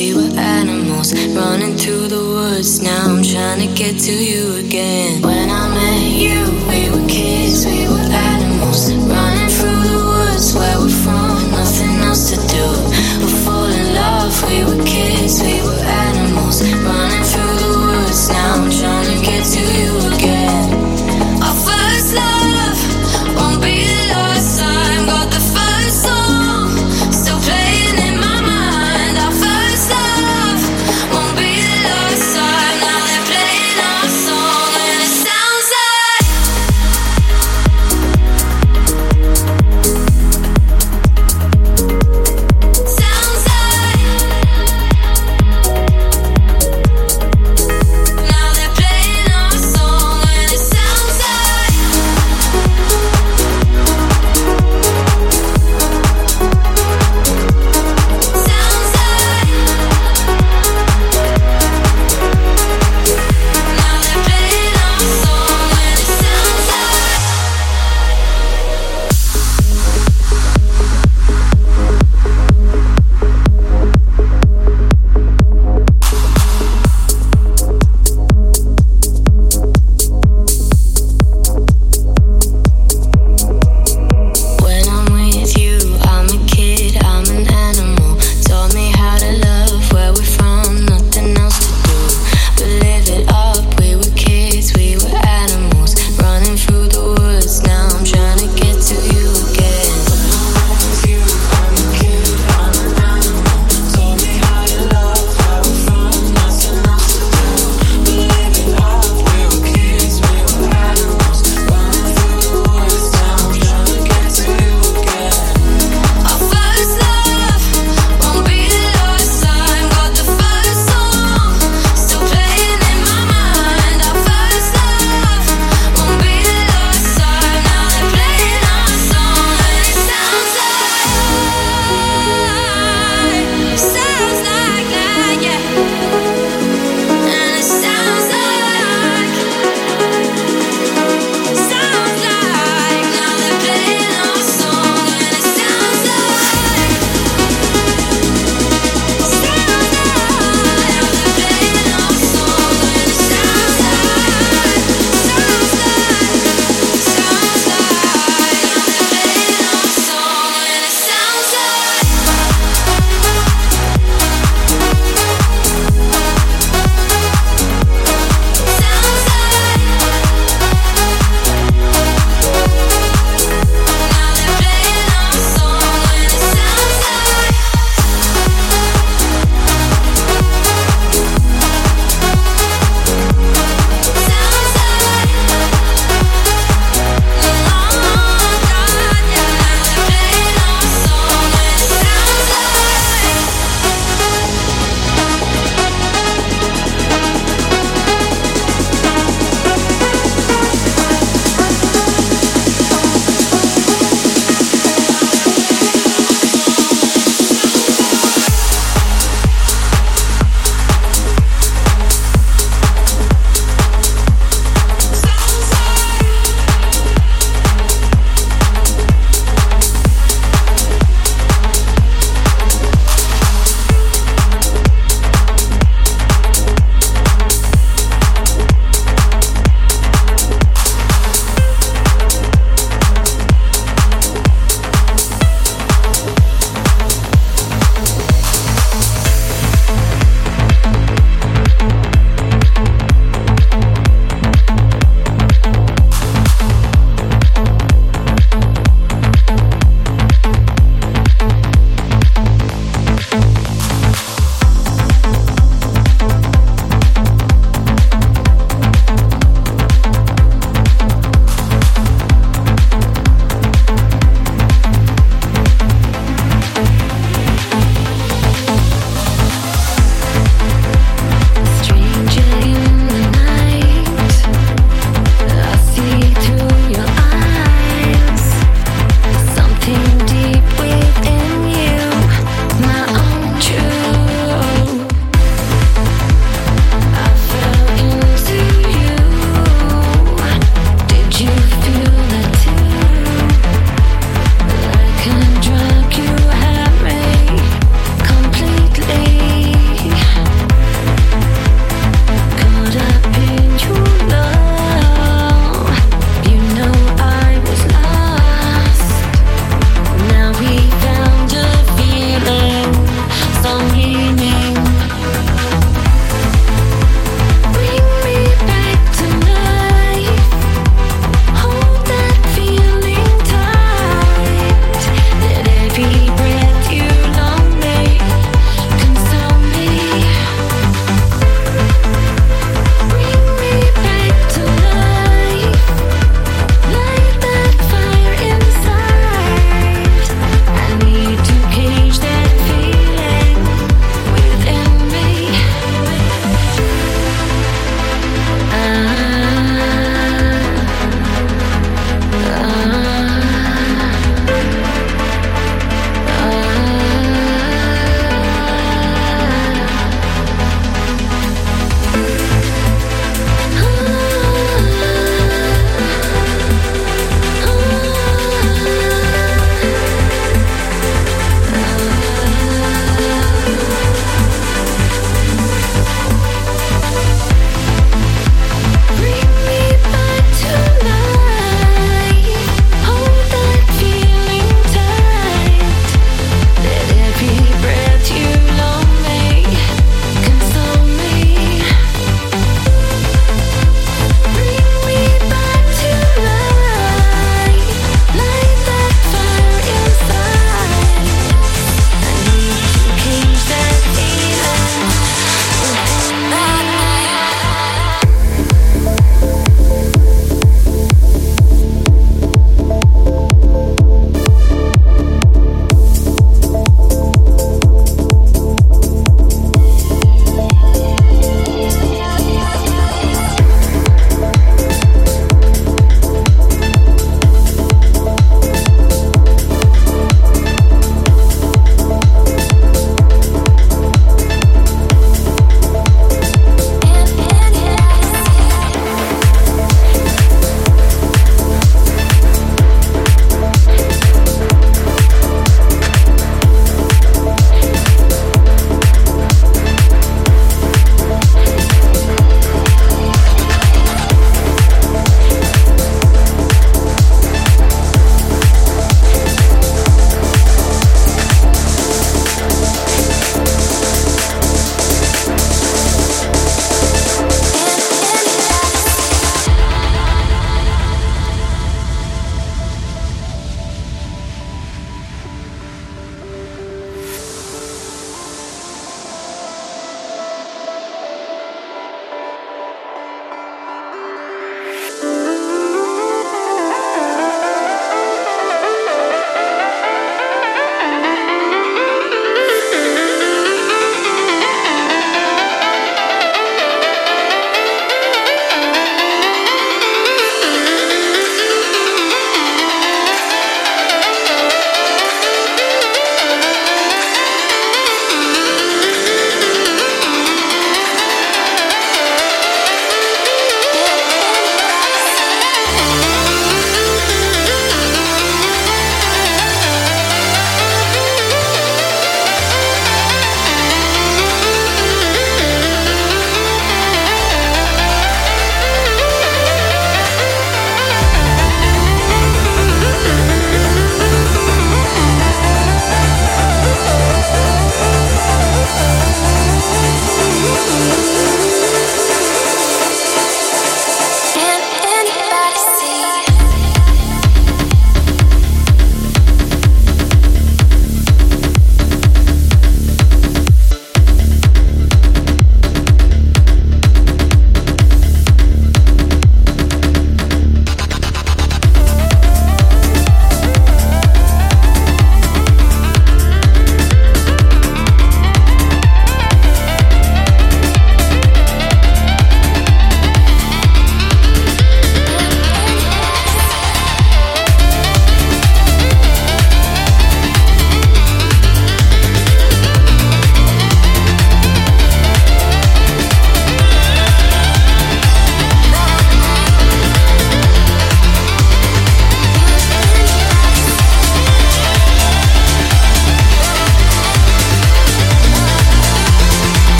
We were animals, running through the woods. Now I'm trying to get to you again. When I met you, we were kids, we were animals, running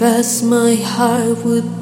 fast my heart would